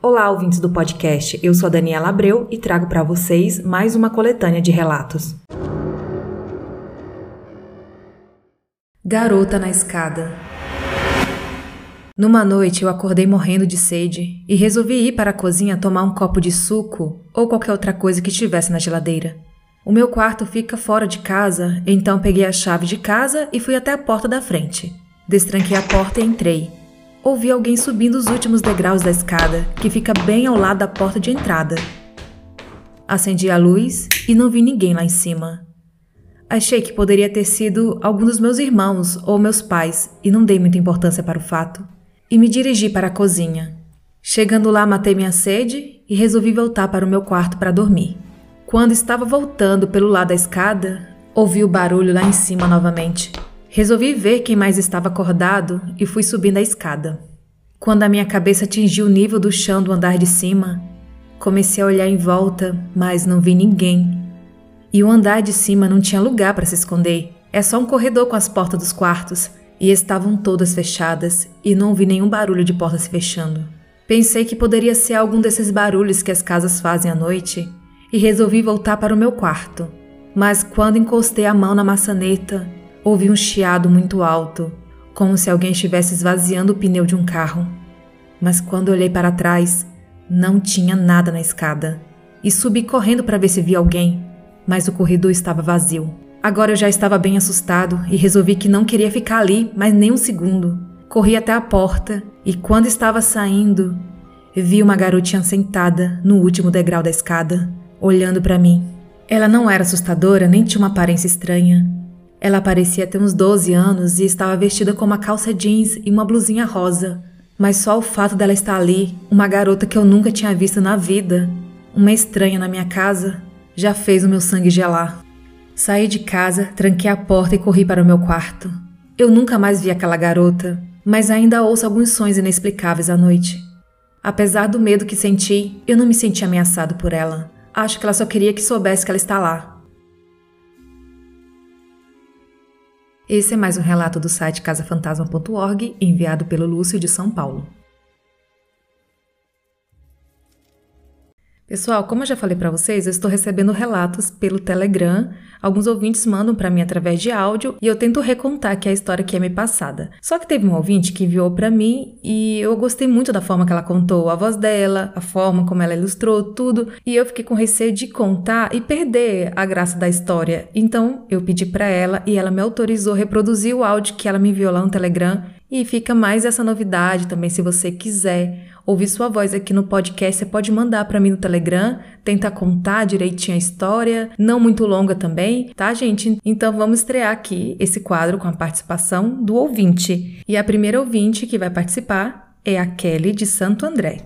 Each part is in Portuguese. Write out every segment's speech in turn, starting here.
Olá, ouvintes do podcast. Eu sou a Daniela Abreu e trago para vocês mais uma coletânea de relatos. Garota na escada. Numa noite eu acordei morrendo de sede e resolvi ir para a cozinha tomar um copo de suco ou qualquer outra coisa que estivesse na geladeira. O meu quarto fica fora de casa, então peguei a chave de casa e fui até a porta da frente. Destranquei a porta e entrei ouvi alguém subindo os últimos degraus da escada, que fica bem ao lado da porta de entrada. Acendi a luz e não vi ninguém lá em cima. Achei que poderia ter sido algum dos meus irmãos ou meus pais e não dei muita importância para o fato. E me dirigi para a cozinha. Chegando lá, matei minha sede e resolvi voltar para o meu quarto para dormir. Quando estava voltando pelo lado da escada, ouvi o barulho lá em cima novamente. Resolvi ver quem mais estava acordado e fui subindo a escada. Quando a minha cabeça atingiu o nível do chão do andar de cima, comecei a olhar em volta, mas não vi ninguém. E o andar de cima não tinha lugar para se esconder. É só um corredor com as portas dos quartos, e estavam todas fechadas, e não vi nenhum barulho de porta se fechando. Pensei que poderia ser algum desses barulhos que as casas fazem à noite, e resolvi voltar para o meu quarto. Mas quando encostei a mão na maçaneta, Ouvi um chiado muito alto, como se alguém estivesse esvaziando o pneu de um carro. Mas quando olhei para trás, não tinha nada na escada. E subi correndo para ver se via alguém, mas o corredor estava vazio. Agora eu já estava bem assustado e resolvi que não queria ficar ali mais nem um segundo. Corri até a porta e quando estava saindo, vi uma garotinha sentada no último degrau da escada, olhando para mim. Ela não era assustadora nem tinha uma aparência estranha, ela parecia ter uns 12 anos e estava vestida com uma calça jeans e uma blusinha rosa. Mas só o fato dela estar ali, uma garota que eu nunca tinha visto na vida, uma estranha na minha casa, já fez o meu sangue gelar. Saí de casa, tranquei a porta e corri para o meu quarto. Eu nunca mais vi aquela garota, mas ainda ouço alguns sonhos inexplicáveis à noite. Apesar do medo que senti, eu não me senti ameaçado por ela. Acho que ela só queria que soubesse que ela está lá. Esse é mais um relato do site casafantasma.org, enviado pelo Lúcio de São Paulo. Pessoal, como eu já falei para vocês, eu estou recebendo relatos pelo Telegram. Alguns ouvintes mandam para mim através de áudio e eu tento recontar aqui a história que é me passada. Só que teve um ouvinte que enviou para mim e eu gostei muito da forma que ela contou, a voz dela, a forma como ela ilustrou tudo, e eu fiquei com receio de contar e perder a graça da história. Então, eu pedi para ela e ela me autorizou a reproduzir o áudio que ela me enviou lá no Telegram. E fica mais essa novidade também, se você quiser ouvir sua voz aqui no podcast, você pode mandar para mim no Telegram, tentar contar direitinho a história, não muito longa também, tá, gente? Então vamos estrear aqui esse quadro com a participação do ouvinte. E a primeira ouvinte que vai participar é a Kelly de Santo André.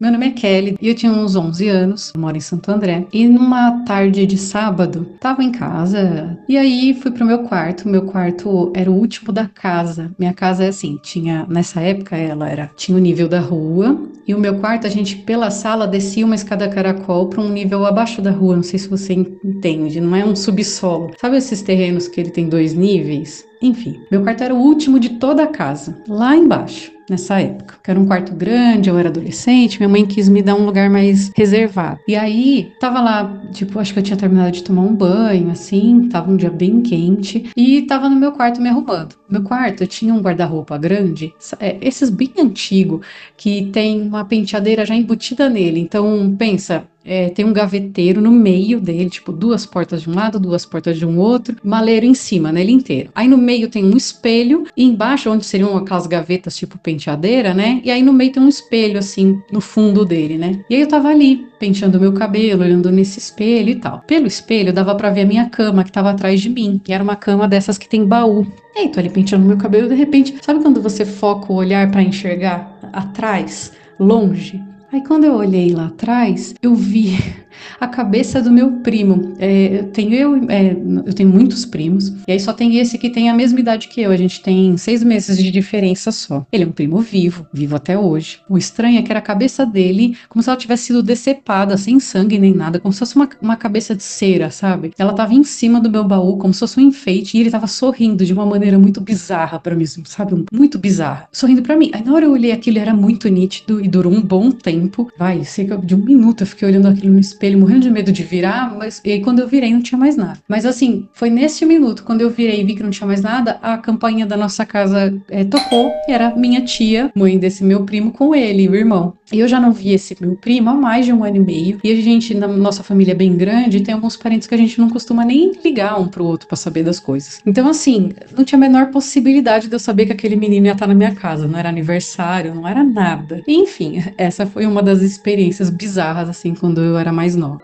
Meu nome é Kelly e eu tinha uns 11 anos, moro em Santo André. E numa tarde de sábado, tava em casa e aí fui pro meu quarto. Meu quarto era o último da casa. Minha casa é assim, tinha nessa época ela era tinha o nível da rua e o meu quarto a gente pela sala descia uma escada caracol para um nível abaixo da rua. Não sei se você entende, não é um subsolo. Sabe esses terrenos que ele tem dois níveis? Enfim, meu quarto era o último de toda a casa, lá embaixo nessa época. Que era um quarto grande, eu era adolescente, minha mãe quis me dar um lugar mais reservado. E aí, tava lá, tipo, acho que eu tinha terminado de tomar um banho, assim, tava um dia bem quente, e tava no meu quarto me arrumando. Meu quarto tinha um guarda-roupa grande, é, esses bem antigo, que tem uma penteadeira já embutida nele. Então, pensa, é, tem um gaveteiro no meio dele, tipo duas portas de um lado, duas portas de um outro, maleiro em cima, nele inteiro. Aí no meio tem um espelho e embaixo, onde seriam aquelas gavetas tipo penteadeira, né? E aí no meio tem um espelho assim no fundo dele, né? E aí eu tava ali penteando meu cabelo, olhando nesse espelho e tal. Pelo espelho dava para ver a minha cama que tava atrás de mim, que era uma cama dessas que tem baú. E aí tô ali penteando meu cabelo, de repente, sabe quando você foca o olhar para enxergar atrás, longe? Aí quando eu olhei lá atrás, eu vi a cabeça do meu primo. É, tenho eu, é, eu tenho muitos primos, e aí só tem esse que tem a mesma idade que eu. A gente tem seis meses de diferença só. Ele é um primo vivo, vivo até hoje. O estranho é que era a cabeça dele, como se ela tivesse sido decepada, sem sangue nem nada, como se fosse uma, uma cabeça de cera, sabe? Ela tava em cima do meu baú, como se fosse um enfeite, e ele tava sorrindo de uma maneira muito bizarra para mim, sabe? Muito bizarra. Sorrindo para mim. Aí na hora eu olhei aquilo, era muito nítido e durou um bom tempo. Vai, cerca de um minuto eu fiquei olhando aquilo no espelho, morrendo de medo de virar, mas e aí quando eu virei não tinha mais nada. Mas assim, foi nesse minuto, quando eu virei e vi que não tinha mais nada, a campainha da nossa casa é, tocou e era minha tia, mãe desse meu primo, com ele, o irmão. E eu já não vi esse meu primo há mais de um ano e meio. E a gente, na nossa família é bem grande, tem alguns parentes que a gente não costuma nem ligar um pro outro para saber das coisas. Então, assim, não tinha a menor possibilidade de eu saber que aquele menino ia estar na minha casa. Não era aniversário, não era nada. Enfim, essa foi uma das experiências bizarras, assim, quando eu era mais nova.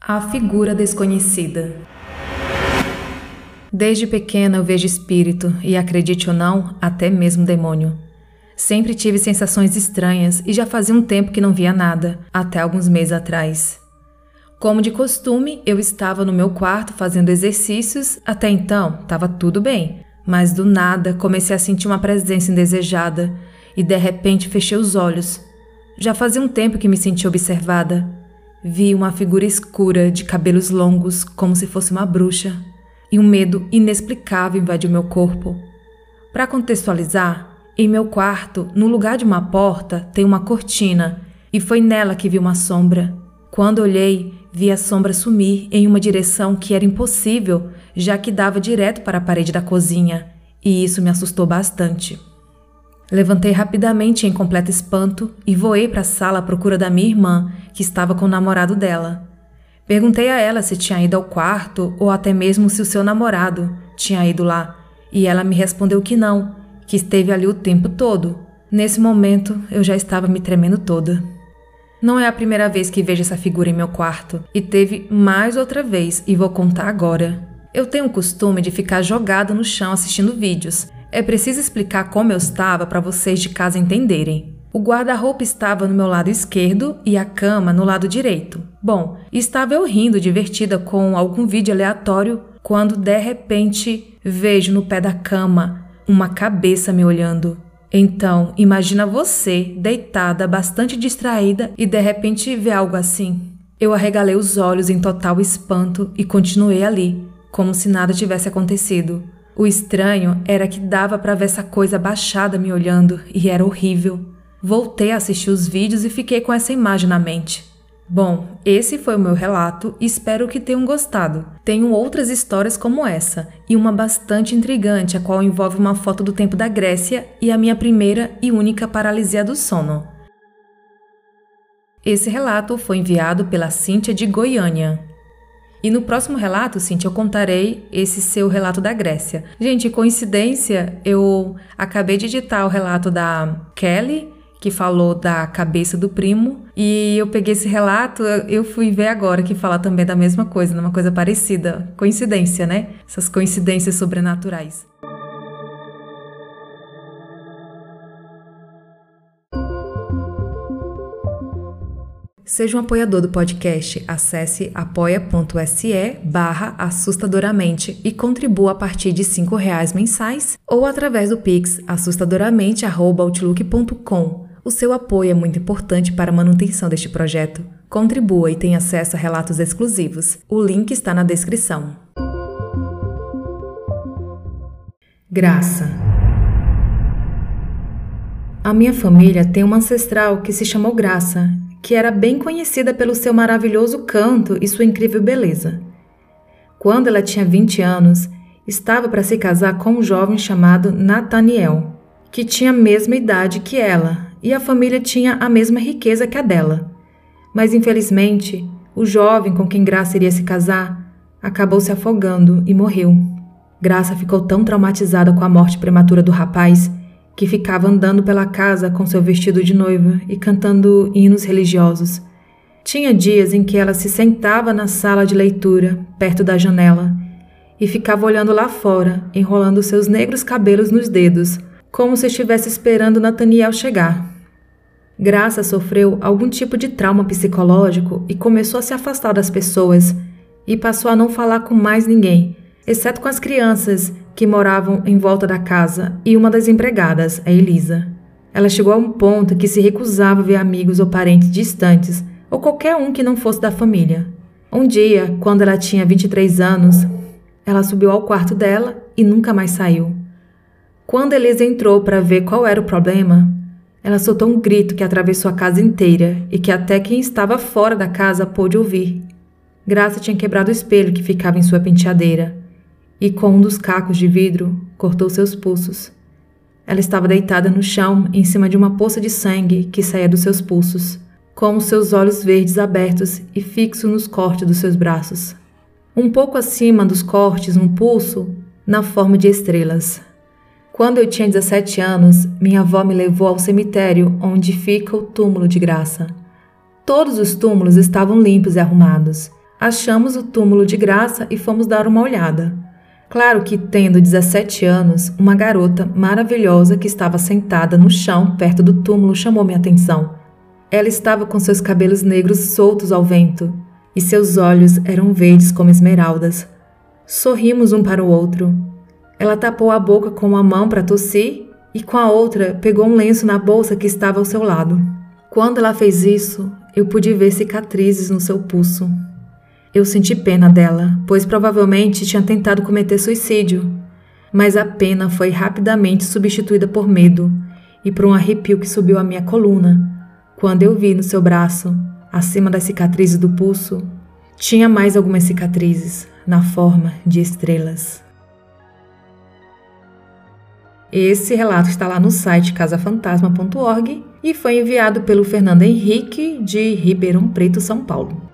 A figura desconhecida. Desde pequena eu vejo espírito e, acredite ou não, até mesmo demônio. Sempre tive sensações estranhas e já fazia um tempo que não via nada, até alguns meses atrás. Como de costume, eu estava no meu quarto fazendo exercícios, até então estava tudo bem, mas do nada comecei a sentir uma presença indesejada e de repente fechei os olhos. Já fazia um tempo que me sentia observada Vi uma figura escura de cabelos longos, como se fosse uma bruxa, e um medo inexplicável invadiu meu corpo. Para contextualizar, em meu quarto, no lugar de uma porta, tem uma cortina, e foi nela que vi uma sombra. Quando olhei, vi a sombra sumir em uma direção que era impossível, já que dava direto para a parede da cozinha, e isso me assustou bastante. Levantei rapidamente em completo espanto e voei para a sala à procura da minha irmã, que estava com o namorado dela. Perguntei a ela se tinha ido ao quarto ou até mesmo se o seu namorado tinha ido lá, e ela me respondeu que não, que esteve ali o tempo todo. Nesse momento, eu já estava me tremendo toda. Não é a primeira vez que vejo essa figura em meu quarto, e teve mais outra vez, e vou contar agora. Eu tenho o costume de ficar jogada no chão assistindo vídeos, é preciso explicar como eu estava para vocês de casa entenderem. O guarda-roupa estava no meu lado esquerdo e a cama no lado direito. Bom, estava eu rindo divertida com algum vídeo aleatório quando de repente vejo no pé da cama uma cabeça me olhando. Então, imagina você deitada, bastante distraída e de repente vê algo assim. Eu arregalei os olhos em total espanto e continuei ali, como se nada tivesse acontecido. O estranho era que dava para ver essa coisa baixada me olhando e era horrível. Voltei a assistir os vídeos e fiquei com essa imagem na mente. Bom, esse foi o meu relato espero que tenham gostado. Tenho outras histórias como essa, e uma bastante intrigante, a qual envolve uma foto do tempo da Grécia e a minha primeira e única paralisia do sono. Esse relato foi enviado pela Cíntia de Goiânia. E no próximo relato, Cintia, eu contarei esse seu relato da Grécia. Gente, coincidência, eu acabei de editar o relato da Kelly, que falou da cabeça do primo, e eu peguei esse relato, eu fui ver agora que fala também da mesma coisa, numa coisa parecida. Coincidência, né? Essas coincidências sobrenaturais. Seja um apoiador do podcast. Acesse apoia.se barra assustadoramente e contribua a partir de R$ reais mensais ou através do Pix assustadoramente.outlook.com. O seu apoio é muito importante para a manutenção deste projeto. Contribua e tenha acesso a relatos exclusivos. O link está na descrição. Graça A minha família tem uma ancestral que se chamou Graça que era bem conhecida pelo seu maravilhoso canto e sua incrível beleza. Quando ela tinha 20 anos, estava para se casar com um jovem chamado Nathaniel, que tinha a mesma idade que ela e a família tinha a mesma riqueza que a dela. Mas infelizmente, o jovem com quem Graça iria se casar acabou se afogando e morreu. Graça ficou tão traumatizada com a morte prematura do rapaz que ficava andando pela casa com seu vestido de noiva e cantando hinos religiosos. Tinha dias em que ela se sentava na sala de leitura, perto da janela, e ficava olhando lá fora, enrolando seus negros cabelos nos dedos, como se estivesse esperando Nathaniel chegar. Graça sofreu algum tipo de trauma psicológico e começou a se afastar das pessoas e passou a não falar com mais ninguém, exceto com as crianças que moravam em volta da casa e uma das empregadas, a Elisa. Ela chegou a um ponto que se recusava a ver amigos ou parentes distantes, ou qualquer um que não fosse da família. Um dia, quando ela tinha 23 anos, ela subiu ao quarto dela e nunca mais saiu. Quando Elisa entrou para ver qual era o problema, ela soltou um grito que atravessou a casa inteira e que até quem estava fora da casa pôde ouvir. Graça tinha quebrado o espelho que ficava em sua penteadeira e, com um dos cacos de vidro, cortou seus pulsos. Ela estava deitada no chão, em cima de uma poça de sangue que saía dos seus pulsos, com seus olhos verdes abertos e fixos nos cortes dos seus braços um pouco acima dos cortes um pulso na forma de estrelas. Quando eu tinha 17 anos, minha avó me levou ao cemitério onde fica o túmulo de graça. Todos os túmulos estavam limpos e arrumados. Achamos o túmulo de graça e fomos dar uma olhada. Claro que, tendo 17 anos, uma garota maravilhosa que estava sentada no chão perto do túmulo chamou minha atenção. Ela estava com seus cabelos negros soltos ao vento e seus olhos eram verdes como esmeraldas. Sorrimos um para o outro. Ela tapou a boca com uma mão para tossir e com a outra pegou um lenço na bolsa que estava ao seu lado. Quando ela fez isso, eu pude ver cicatrizes no seu pulso. Eu senti pena dela, pois provavelmente tinha tentado cometer suicídio. Mas a pena foi rapidamente substituída por medo e por um arrepio que subiu a minha coluna quando eu vi no seu braço acima das cicatrizes do pulso, tinha mais algumas cicatrizes na forma de estrelas. Esse relato está lá no site casafantasma.org e foi enviado pelo Fernando Henrique de Ribeirão Preto, São Paulo.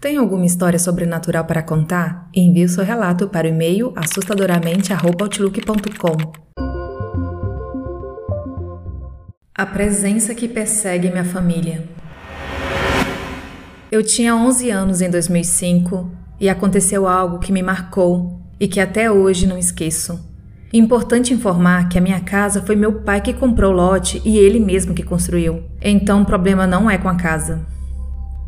Tem alguma história sobrenatural para contar? Envie o seu relato para o e-mail assustadoramente@outlook.com. A presença que persegue minha família. Eu tinha 11 anos em 2005 e aconteceu algo que me marcou e que até hoje não esqueço. Importante informar que a minha casa foi meu pai que comprou o lote e ele mesmo que construiu. Então o problema não é com a casa.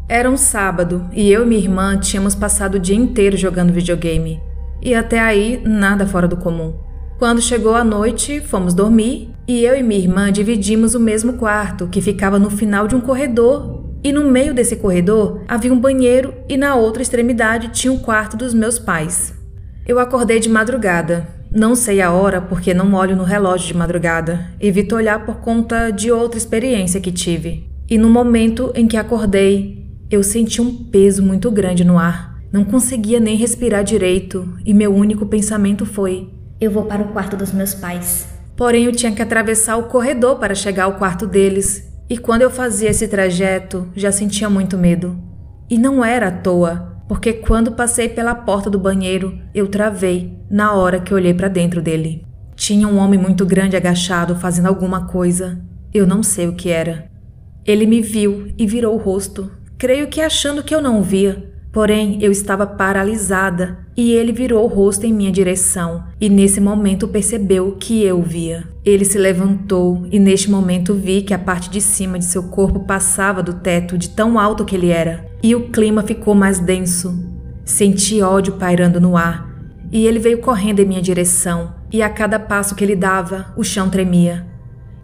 Era um sábado e eu e minha irmã tínhamos passado o dia inteiro jogando videogame. E até aí nada fora do comum. Quando chegou a noite, fomos dormir e eu e minha irmã dividimos o mesmo quarto, que ficava no final de um corredor. E no meio desse corredor havia um banheiro e na outra extremidade tinha o um quarto dos meus pais. Eu acordei de madrugada. Não sei a hora porque não olho no relógio de madrugada. Evito olhar por conta de outra experiência que tive. E no momento em que acordei, eu senti um peso muito grande no ar. Não conseguia nem respirar direito e meu único pensamento foi: eu vou para o quarto dos meus pais. Porém, eu tinha que atravessar o corredor para chegar ao quarto deles, e quando eu fazia esse trajeto, já sentia muito medo. E não era à toa, porque quando passei pela porta do banheiro, eu travei na hora que olhei para dentro dele. Tinha um homem muito grande agachado fazendo alguma coisa. Eu não sei o que era. Ele me viu e virou o rosto, creio que achando que eu não o via. Porém, eu estava paralisada e ele virou o rosto em minha direção e nesse momento percebeu que eu via. Ele se levantou e neste momento vi que a parte de cima de seu corpo passava do teto de tão alto que ele era e o clima ficou mais denso. Senti ódio pairando no ar e ele veio correndo em minha direção e a cada passo que ele dava, o chão tremia.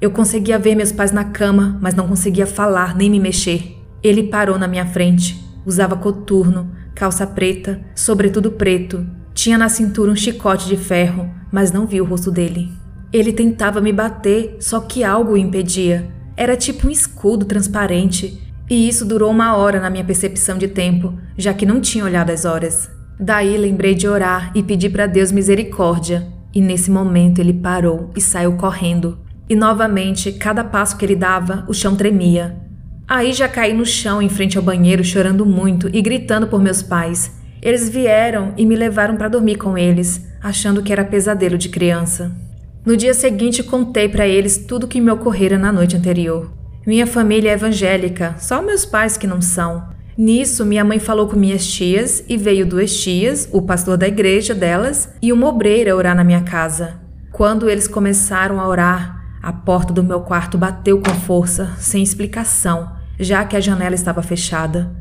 Eu conseguia ver meus pais na cama, mas não conseguia falar nem me mexer. Ele parou na minha frente Usava coturno, calça preta, sobretudo preto. Tinha na cintura um chicote de ferro, mas não vi o rosto dele. Ele tentava me bater, só que algo o impedia. Era tipo um escudo transparente, e isso durou uma hora na minha percepção de tempo, já que não tinha olhado as horas. Daí lembrei de orar e pedir para Deus misericórdia, e nesse momento ele parou e saiu correndo. E novamente, cada passo que ele dava, o chão tremia. Aí já caí no chão em frente ao banheiro chorando muito e gritando por meus pais. Eles vieram e me levaram para dormir com eles, achando que era pesadelo de criança. No dia seguinte, contei para eles tudo o que me ocorrera na noite anterior. Minha família é evangélica, só meus pais que não são. Nisso, minha mãe falou com minhas tias e veio duas tias, o pastor da igreja delas e uma obreira orar na minha casa. Quando eles começaram a orar, a porta do meu quarto bateu com força, sem explicação, já que a janela estava fechada.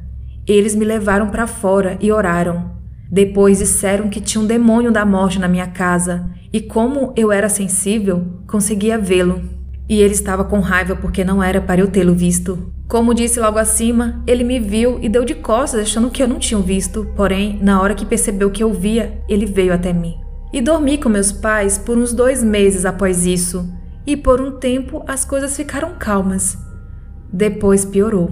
Eles me levaram para fora e oraram. Depois disseram que tinha um demônio da morte na minha casa e, como eu era sensível, conseguia vê-lo. E ele estava com raiva porque não era para eu tê-lo visto. Como disse logo acima, ele me viu e deu de costas, achando que eu não tinha visto, porém, na hora que percebeu que eu via, ele veio até mim. E dormi com meus pais por uns dois meses após isso, e por um tempo as coisas ficaram calmas. Depois piorou.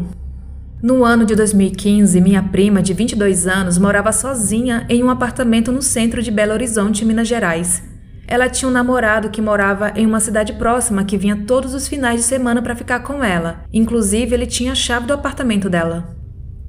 No ano de 2015, minha prima, de 22 anos, morava sozinha em um apartamento no centro de Belo Horizonte, Minas Gerais. Ela tinha um namorado que morava em uma cidade próxima que vinha todos os finais de semana para ficar com ela. Inclusive, ele tinha a chave do apartamento dela.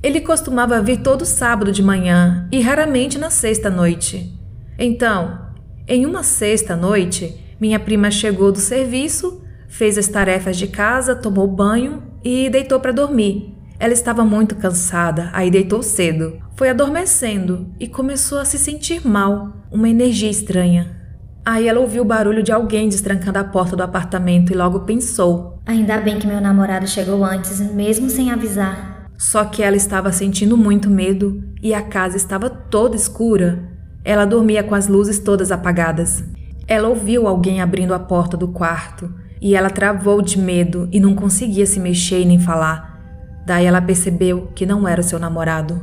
Ele costumava vir todo sábado de manhã e raramente na sexta noite. Então, em uma sexta noite, minha prima chegou do serviço, fez as tarefas de casa, tomou banho e deitou para dormir. Ela estava muito cansada, aí deitou cedo. Foi adormecendo e começou a se sentir mal, uma energia estranha. Aí ela ouviu o barulho de alguém destrancando a porta do apartamento e logo pensou: Ainda bem que meu namorado chegou antes, mesmo sem avisar. Só que ela estava sentindo muito medo e a casa estava toda escura. Ela dormia com as luzes todas apagadas. Ela ouviu alguém abrindo a porta do quarto e ela travou de medo e não conseguia se mexer nem falar. Daí ela percebeu que não era seu namorado.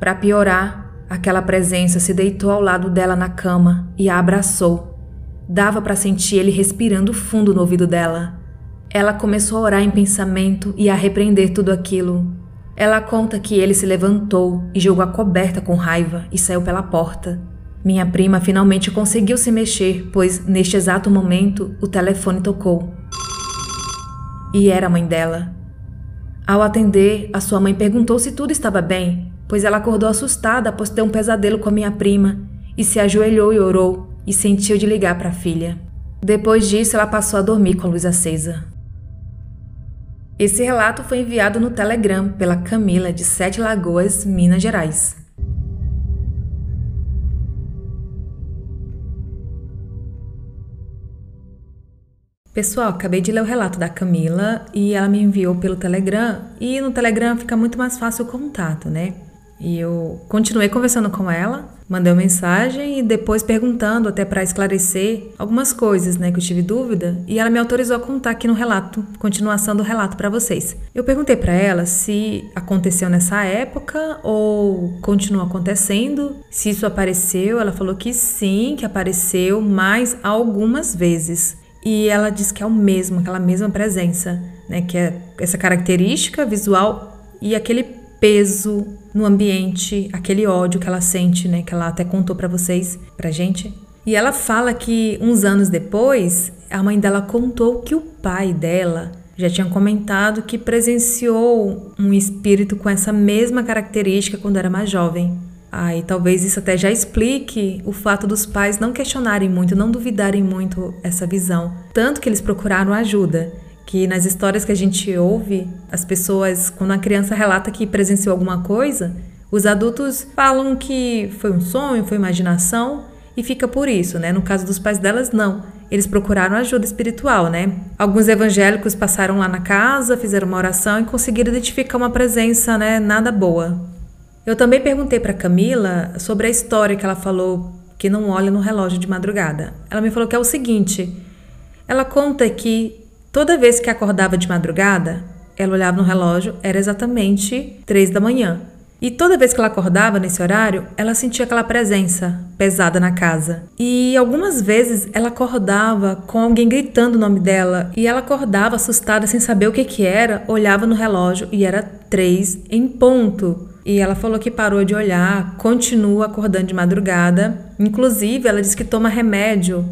Para piorar, Aquela presença se deitou ao lado dela na cama e a abraçou. Dava para sentir ele respirando fundo no ouvido dela. Ela começou a orar em pensamento e a repreender tudo aquilo. Ela conta que ele se levantou e jogou a coberta com raiva e saiu pela porta. Minha prima finalmente conseguiu se mexer, pois neste exato momento o telefone tocou. E era a mãe dela. Ao atender, a sua mãe perguntou se tudo estava bem pois ela acordou assustada após ter um pesadelo com a minha prima e se ajoelhou e orou e sentiu de ligar para a filha. Depois disso, ela passou a dormir com a luz acesa. Esse relato foi enviado no Telegram pela Camila de Sete Lagoas, Minas Gerais. Pessoal, acabei de ler o relato da Camila e ela me enviou pelo Telegram. E no Telegram fica muito mais fácil o contato, né? E eu continuei conversando com ela, mandei uma mensagem e depois perguntando até para esclarecer algumas coisas, né, que eu tive dúvida, e ela me autorizou a contar aqui no relato, continuação do relato para vocês. Eu perguntei para ela se aconteceu nessa época ou continua acontecendo, se isso apareceu, ela falou que sim, que apareceu, mas algumas vezes. E ela disse que é o mesmo, aquela mesma presença, né, que é essa característica visual e aquele peso no ambiente, aquele ódio que ela sente, né, que ela até contou para vocês, pra gente. E ela fala que uns anos depois, a mãe dela contou que o pai dela já tinha comentado que presenciou um espírito com essa mesma característica quando era mais jovem. Ah, e talvez isso até já explique o fato dos pais não questionarem muito, não duvidarem muito essa visão, tanto que eles procuraram ajuda que nas histórias que a gente ouve, as pessoas, quando a criança relata que presenciou alguma coisa, os adultos falam que foi um sonho, foi imaginação e fica por isso, né? No caso dos pais delas, não. Eles procuraram ajuda espiritual, né? Alguns evangélicos passaram lá na casa, fizeram uma oração e conseguiram identificar uma presença, né, nada boa. Eu também perguntei para Camila sobre a história que ela falou que não olha no relógio de madrugada. Ela me falou que é o seguinte: ela conta que Toda vez que acordava de madrugada, ela olhava no relógio, era exatamente três da manhã. E toda vez que ela acordava nesse horário, ela sentia aquela presença pesada na casa. E algumas vezes ela acordava com alguém gritando o nome dela. E ela acordava assustada, sem saber o que, que era, olhava no relógio e era três em ponto. E ela falou que parou de olhar, continua acordando de madrugada. Inclusive, ela disse que toma remédio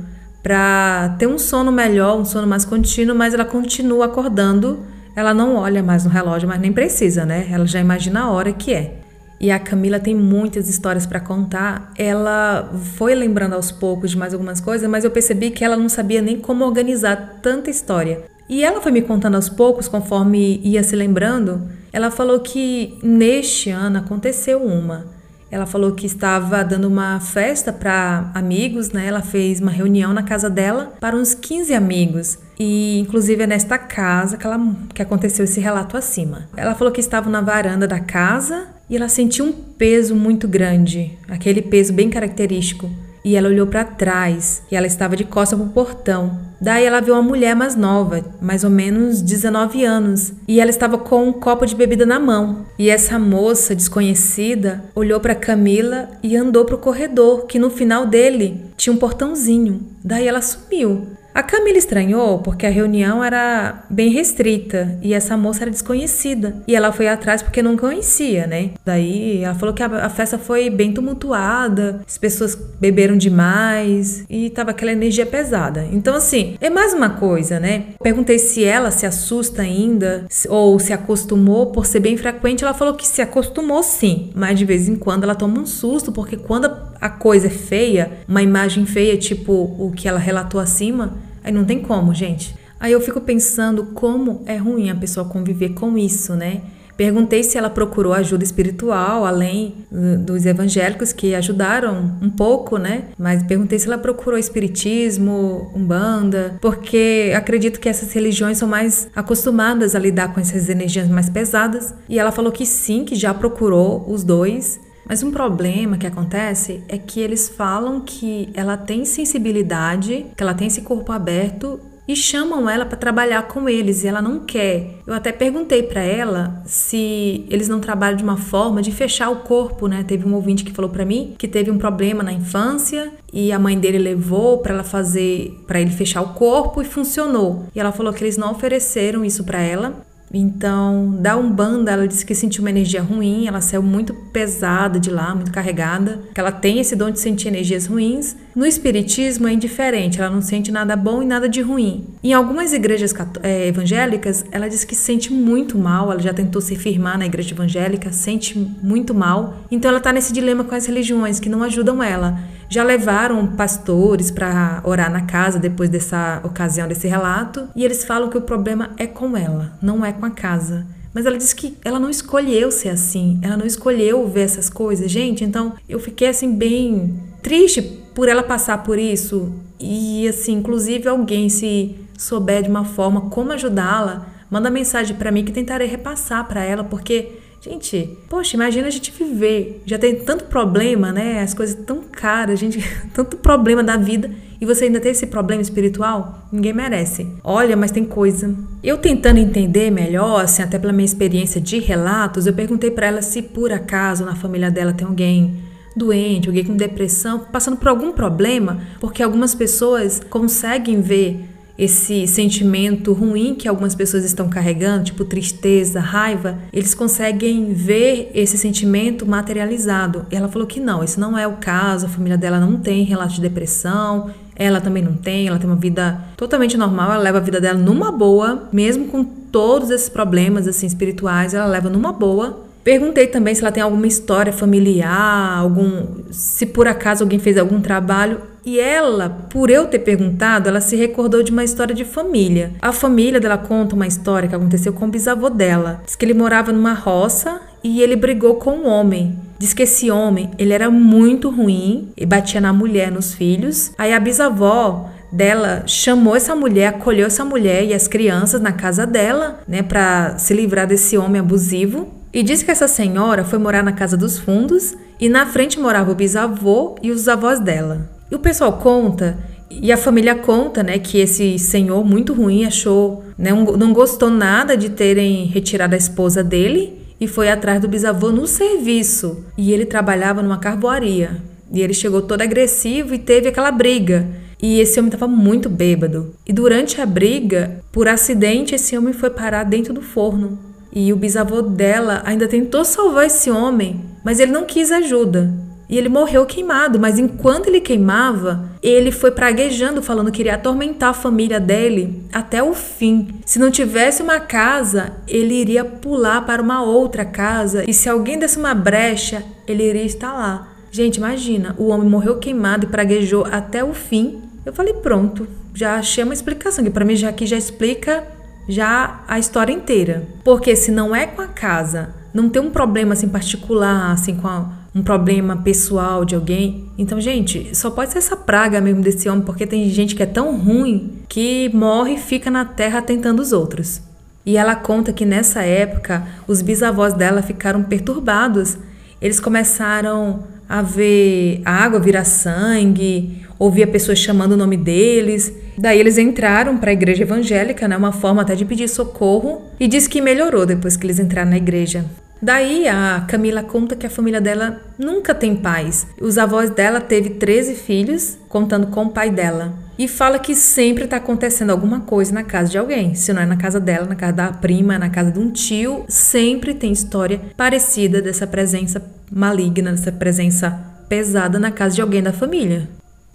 para ter um sono melhor, um sono mais contínuo, mas ela continua acordando. Ela não olha mais no relógio, mas nem precisa, né? Ela já imagina a hora que é. e a Camila tem muitas histórias para contar. Ela foi lembrando aos poucos de mais algumas coisas, mas eu percebi que ela não sabia nem como organizar tanta história. E ela foi me contando aos poucos, conforme ia se lembrando. Ela falou que neste ano aconteceu uma. Ela falou que estava dando uma festa para amigos, né? Ela fez uma reunião na casa dela para uns 15 amigos. E inclusive é nesta casa que, ela, que aconteceu esse relato acima. Ela falou que estava na varanda da casa e ela sentiu um peso muito grande, aquele peso bem característico. E ela olhou para trás e ela estava de costas para o portão. Daí ela viu uma mulher mais nova, mais ou menos 19 anos, e ela estava com um copo de bebida na mão. E essa moça desconhecida olhou para Camila e andou para o corredor, que no final dele tinha um portãozinho. Daí ela sumiu. A Camila estranhou porque a reunião era bem restrita e essa moça era desconhecida. E ela foi atrás porque não conhecia, né? Daí ela falou que a, festa foi bem tumultuada, as pessoas beberam demais e tava aquela energia pesada. Então, assim, é mais uma coisa, né? Perguntei se ela se assusta ainda ou se acostumou por ser bem frequente. Ela falou que se acostumou sim, mas de vez em quando ela toma um susto porque quando a coisa é feia, uma imagem feia, tipo o que ela relatou acima, Aí não tem como, gente. Aí eu fico pensando como é ruim a pessoa conviver com isso, né? Perguntei se ela procurou ajuda espiritual, além dos evangélicos que ajudaram um pouco, né? Mas perguntei se ela procurou espiritismo, umbanda, porque acredito que essas religiões são mais acostumadas a lidar com essas energias mais pesadas. E ela falou que sim, que já procurou os dois mas um problema que acontece é que eles falam que ela tem sensibilidade, que ela tem esse corpo aberto e chamam ela para trabalhar com eles e ela não quer. Eu até perguntei para ela se eles não trabalham de uma forma de fechar o corpo, né? Teve um ouvinte que falou para mim que teve um problema na infância e a mãe dele levou para ela fazer, para ele fechar o corpo e funcionou. E ela falou que eles não ofereceram isso para ela então, da Umbanda, ela disse que sentiu uma energia ruim, ela saiu muito pesada de lá, muito carregada, que ela tem esse dom de sentir energias ruins. No Espiritismo é indiferente, ela não sente nada bom e nada de ruim. Em algumas igrejas é, evangélicas, ela diz que se sente muito mal, ela já tentou se firmar na igreja evangélica, sente muito mal. Então, ela está nesse dilema com as religiões que não ajudam ela. Já levaram pastores para orar na casa depois dessa ocasião, desse relato, e eles falam que o problema é com ela, não é com a casa. Mas ela diz que ela não escolheu ser assim, ela não escolheu ver essas coisas. Gente, então eu fiquei assim bem triste por ela passar por isso. E assim, inclusive alguém se souber de uma forma como ajudá-la, manda mensagem para mim que tentarei repassar para ela, porque Gente, poxa, imagina a gente viver. Já tem tanto problema, né? As coisas tão caras, gente, tanto problema da vida e você ainda tem esse problema espiritual? Ninguém merece. Olha, mas tem coisa. Eu tentando entender melhor, assim, até pela minha experiência de relatos, eu perguntei para ela se por acaso na família dela tem alguém doente, alguém com depressão, passando por algum problema, porque algumas pessoas conseguem ver esse sentimento ruim que algumas pessoas estão carregando, tipo tristeza, raiva, eles conseguem ver esse sentimento materializado. E ela falou que não, isso não é o caso, a família dela não tem relato de depressão, ela também não tem, ela tem uma vida totalmente normal, ela leva a vida dela numa boa, mesmo com todos esses problemas assim espirituais, ela leva numa boa. Perguntei também se ela tem alguma história familiar, algum se por acaso alguém fez algum trabalho e ela, por eu ter perguntado, ela se recordou de uma história de família. A família dela conta uma história que aconteceu com o bisavô dela. Diz que ele morava numa roça e ele brigou com um homem. Diz que esse homem, ele era muito ruim e batia na mulher, nos filhos. Aí a bisavó dela chamou essa mulher, acolheu essa mulher e as crianças na casa dela, né, para se livrar desse homem abusivo. E disse que essa senhora foi morar na casa dos fundos e na frente morava o bisavô e os avós dela. E o pessoal conta, e a família conta, né, que esse senhor muito ruim achou, né, não gostou nada de terem retirado a esposa dele e foi atrás do bisavô no serviço. E ele trabalhava numa carvoaria. E ele chegou todo agressivo e teve aquela briga. E esse homem estava muito bêbado. E durante a briga, por acidente, esse homem foi parar dentro do forno. E o bisavô dela ainda tentou salvar esse homem, mas ele não quis ajuda. E ele morreu queimado, mas enquanto ele queimava, ele foi praguejando, falando que iria atormentar a família dele até o fim. Se não tivesse uma casa, ele iria pular para uma outra casa, e se alguém desse uma brecha, ele iria estar lá. Gente, imagina, o homem morreu queimado e praguejou até o fim. Eu falei, pronto, já achei uma explicação, que para mim já aqui já explica já a história inteira. Porque se não é com a casa, não tem um problema assim particular, assim com a, um problema pessoal de alguém. Então, gente, só pode ser essa praga mesmo desse homem, porque tem gente que é tão ruim que morre e fica na terra tentando os outros. E ela conta que nessa época os bisavós dela ficaram perturbados. Eles começaram a ver a água virar sangue, ouvia pessoas chamando o nome deles. Daí eles entraram para a igreja evangélica, né, uma forma até de pedir socorro, e diz que melhorou depois que eles entraram na igreja. Daí a Camila conta que a família dela nunca tem paz. Os avós dela teve 13 filhos, contando com o pai dela. E fala que sempre está acontecendo alguma coisa na casa de alguém. Se não é na casa dela, na casa da prima, na casa de um tio, sempre tem história parecida dessa presença maligna, dessa presença pesada na casa de alguém da família.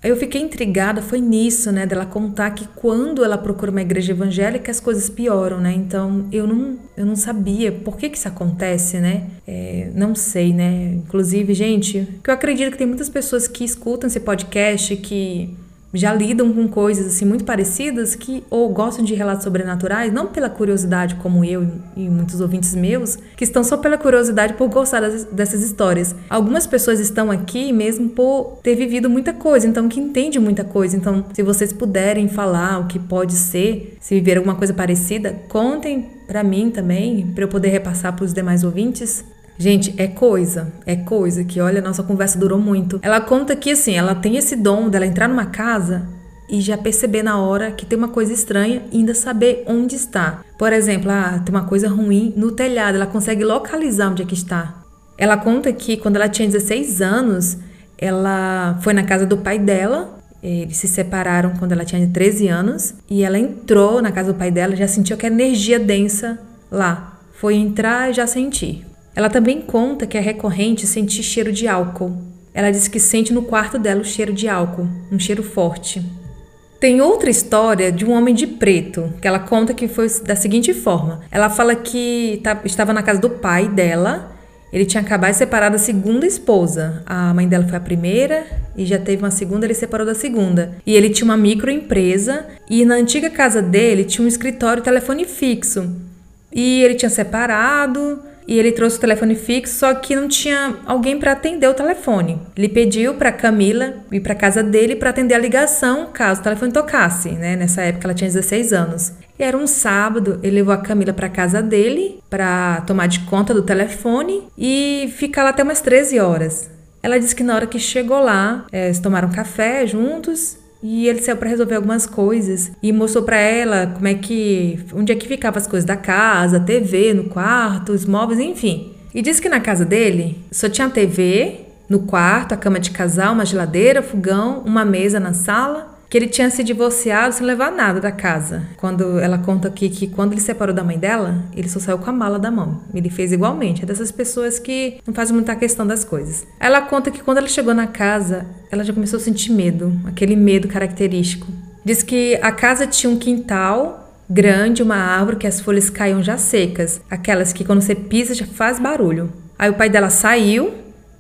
Eu fiquei intrigada, foi nisso, né, dela contar que quando ela procura uma igreja evangélica as coisas pioram, né? Então eu não, eu não sabia por que que isso acontece, né? É, não sei, né? Inclusive, gente, que eu acredito que tem muitas pessoas que escutam esse podcast que já lidam com coisas assim muito parecidas que ou gostam de relatos sobrenaturais, não pela curiosidade como eu e muitos ouvintes meus, que estão só pela curiosidade por gostar dessas histórias. Algumas pessoas estão aqui mesmo por ter vivido muita coisa, então que entende muita coisa. Então, se vocês puderem falar o que pode ser, se viver alguma coisa parecida, contem para mim também, para eu poder repassar para os demais ouvintes. Gente, é coisa, é coisa que, olha, nossa conversa durou muito. Ela conta que, assim, ela tem esse dom dela entrar numa casa e já perceber na hora que tem uma coisa estranha e ainda saber onde está. Por exemplo, ah, tem uma coisa ruim no telhado, ela consegue localizar onde é que está. Ela conta que quando ela tinha 16 anos, ela foi na casa do pai dela. Eles se separaram quando ela tinha 13 anos e ela entrou na casa do pai dela, já sentiu aquela energia densa lá. Foi entrar e já sentir. Ela também conta que é recorrente sentir cheiro de álcool. Ela diz que sente no quarto dela o cheiro de álcool, um cheiro forte. Tem outra história de um homem de preto, que ela conta que foi da seguinte forma: ela fala que tá, estava na casa do pai dela, ele tinha acabado de separar da segunda esposa. A mãe dela foi a primeira e já teve uma segunda, ele separou da segunda. E ele tinha uma microempresa e na antiga casa dele tinha um escritório telefone fixo. E ele tinha separado, e ele trouxe o telefone fixo, só que não tinha alguém para atender o telefone. Ele pediu para Camila ir para casa dele para atender a ligação caso o telefone tocasse, né? Nessa época ela tinha 16 anos. E era um sábado, ele levou a Camila para casa dele para tomar de conta do telefone e ficar lá até umas 13 horas. Ela disse que na hora que chegou lá, é, eles tomaram café juntos e ele saiu para resolver algumas coisas e mostrou para ela como é que onde é que ficava as coisas da casa, TV no quarto, os móveis, enfim. E disse que na casa dele só tinha TV no quarto, a cama de casal, uma geladeira, fogão, uma mesa na sala que ele tinha se divorciado sem levar nada da casa. Quando ela conta aqui que quando ele separou da mãe dela, ele só saiu com a mala da mão. Ele fez igualmente. É dessas pessoas que não fazem muita questão das coisas. Ela conta que quando ela chegou na casa, ela já começou a sentir medo, aquele medo característico. Diz que a casa tinha um quintal grande, uma árvore que as folhas caíam já secas, aquelas que quando você pisa já faz barulho. Aí o pai dela saiu,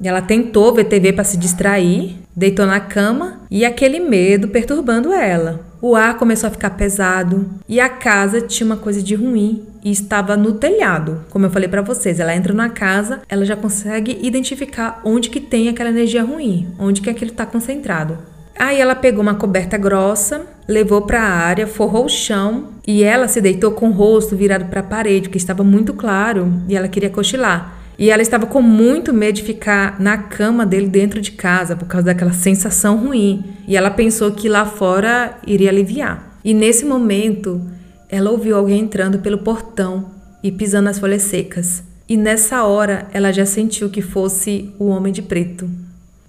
ela tentou ver TV para se distrair, deitou na cama e aquele medo perturbando ela. O ar começou a ficar pesado e a casa tinha uma coisa de ruim e estava no telhado. Como eu falei para vocês, ela entra na casa, ela já consegue identificar onde que tem aquela energia ruim, onde que aquilo está concentrado. Aí ela pegou uma coberta grossa, levou para a área, forrou o chão e ela se deitou com o rosto virado para a parede, que estava muito claro e ela queria cochilar. E ela estava com muito medo de ficar na cama dele dentro de casa por causa daquela sensação ruim. E ela pensou que lá fora iria aliviar. E nesse momento, ela ouviu alguém entrando pelo portão e pisando nas folhas secas. E nessa hora, ela já sentiu que fosse o homem de preto.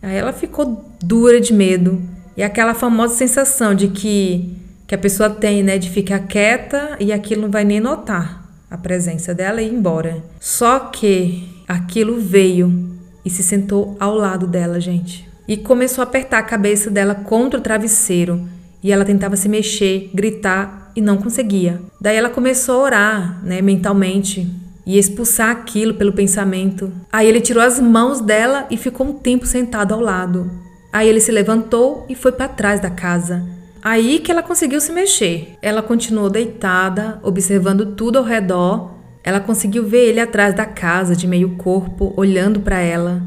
Aí ela ficou dura de medo. E aquela famosa sensação de que, que a pessoa tem, né, de ficar quieta e aquilo não vai nem notar a presença dela e ir embora. Só que aquilo veio e se sentou ao lado dela, gente. E começou a apertar a cabeça dela contra o travesseiro. E ela tentava se mexer, gritar e não conseguia. Daí ela começou a orar, né, mentalmente, e expulsar aquilo pelo pensamento. Aí ele tirou as mãos dela e ficou um tempo sentado ao lado. Aí ele se levantou e foi para trás da casa. Aí que ela conseguiu se mexer. Ela continuou deitada, observando tudo ao redor. Ela conseguiu ver ele atrás da casa, de meio corpo, olhando para ela.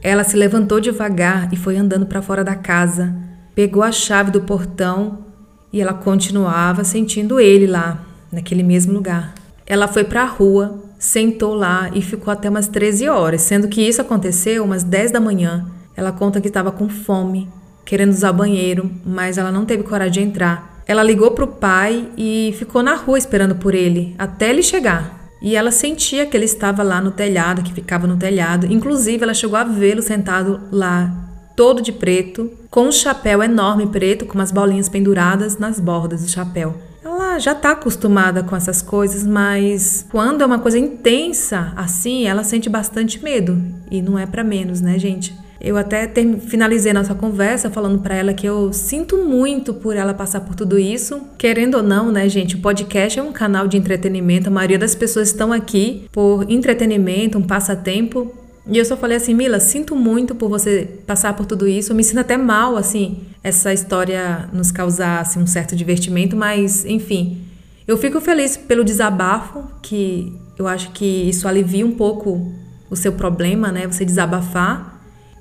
Ela se levantou devagar e foi andando para fora da casa. Pegou a chave do portão e ela continuava sentindo ele lá, naquele mesmo lugar. Ela foi para a rua, sentou lá e ficou até umas 13 horas, sendo que isso aconteceu umas 10 da manhã. Ela conta que estava com fome, querendo usar banheiro, mas ela não teve coragem de entrar. Ela ligou para o pai e ficou na rua esperando por ele, até ele chegar. E ela sentia que ele estava lá no telhado, que ficava no telhado. Inclusive, ela chegou a vê-lo sentado lá, todo de preto, com um chapéu enorme preto, com umas bolinhas penduradas nas bordas do chapéu. Ela já está acostumada com essas coisas, mas quando é uma coisa intensa assim, ela sente bastante medo. E não é para menos, né, gente? Eu até ter, finalizei nossa conversa falando para ela que eu sinto muito por ela passar por tudo isso. Querendo ou não, né, gente? O podcast é um canal de entretenimento. A maioria das pessoas estão aqui por entretenimento, um passatempo. E eu só falei assim, Mila, sinto muito por você passar por tudo isso. Eu me sinto até mal, assim, essa história nos causasse um certo divertimento, mas, enfim. Eu fico feliz pelo desabafo, que eu acho que isso alivia um pouco o seu problema, né? Você desabafar.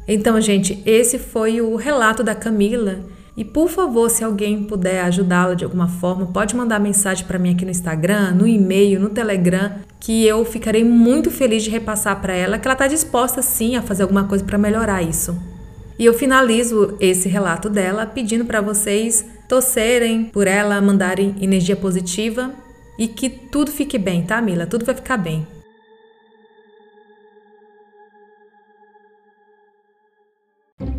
Então, gente, esse foi o relato da Camila. E por favor, se alguém puder ajudá-la de alguma forma, pode mandar mensagem para mim aqui no Instagram, no e-mail, no Telegram, que eu ficarei muito feliz de repassar para ela que ela está disposta sim a fazer alguma coisa para melhorar isso. E eu finalizo esse relato dela pedindo para vocês torcerem por ela, mandarem energia positiva e que tudo fique bem, tá, Mila? Tudo vai ficar bem.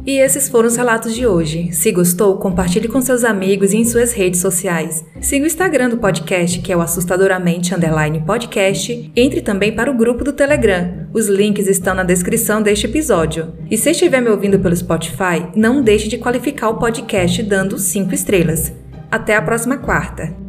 E esses foram os relatos de hoje. Se gostou, compartilhe com seus amigos e em suas redes sociais. Siga o Instagram do podcast, que é o assustadoramente underline podcast. Entre também para o grupo do Telegram. Os links estão na descrição deste episódio. E se estiver me ouvindo pelo Spotify, não deixe de qualificar o podcast dando 5 estrelas. Até a próxima quarta!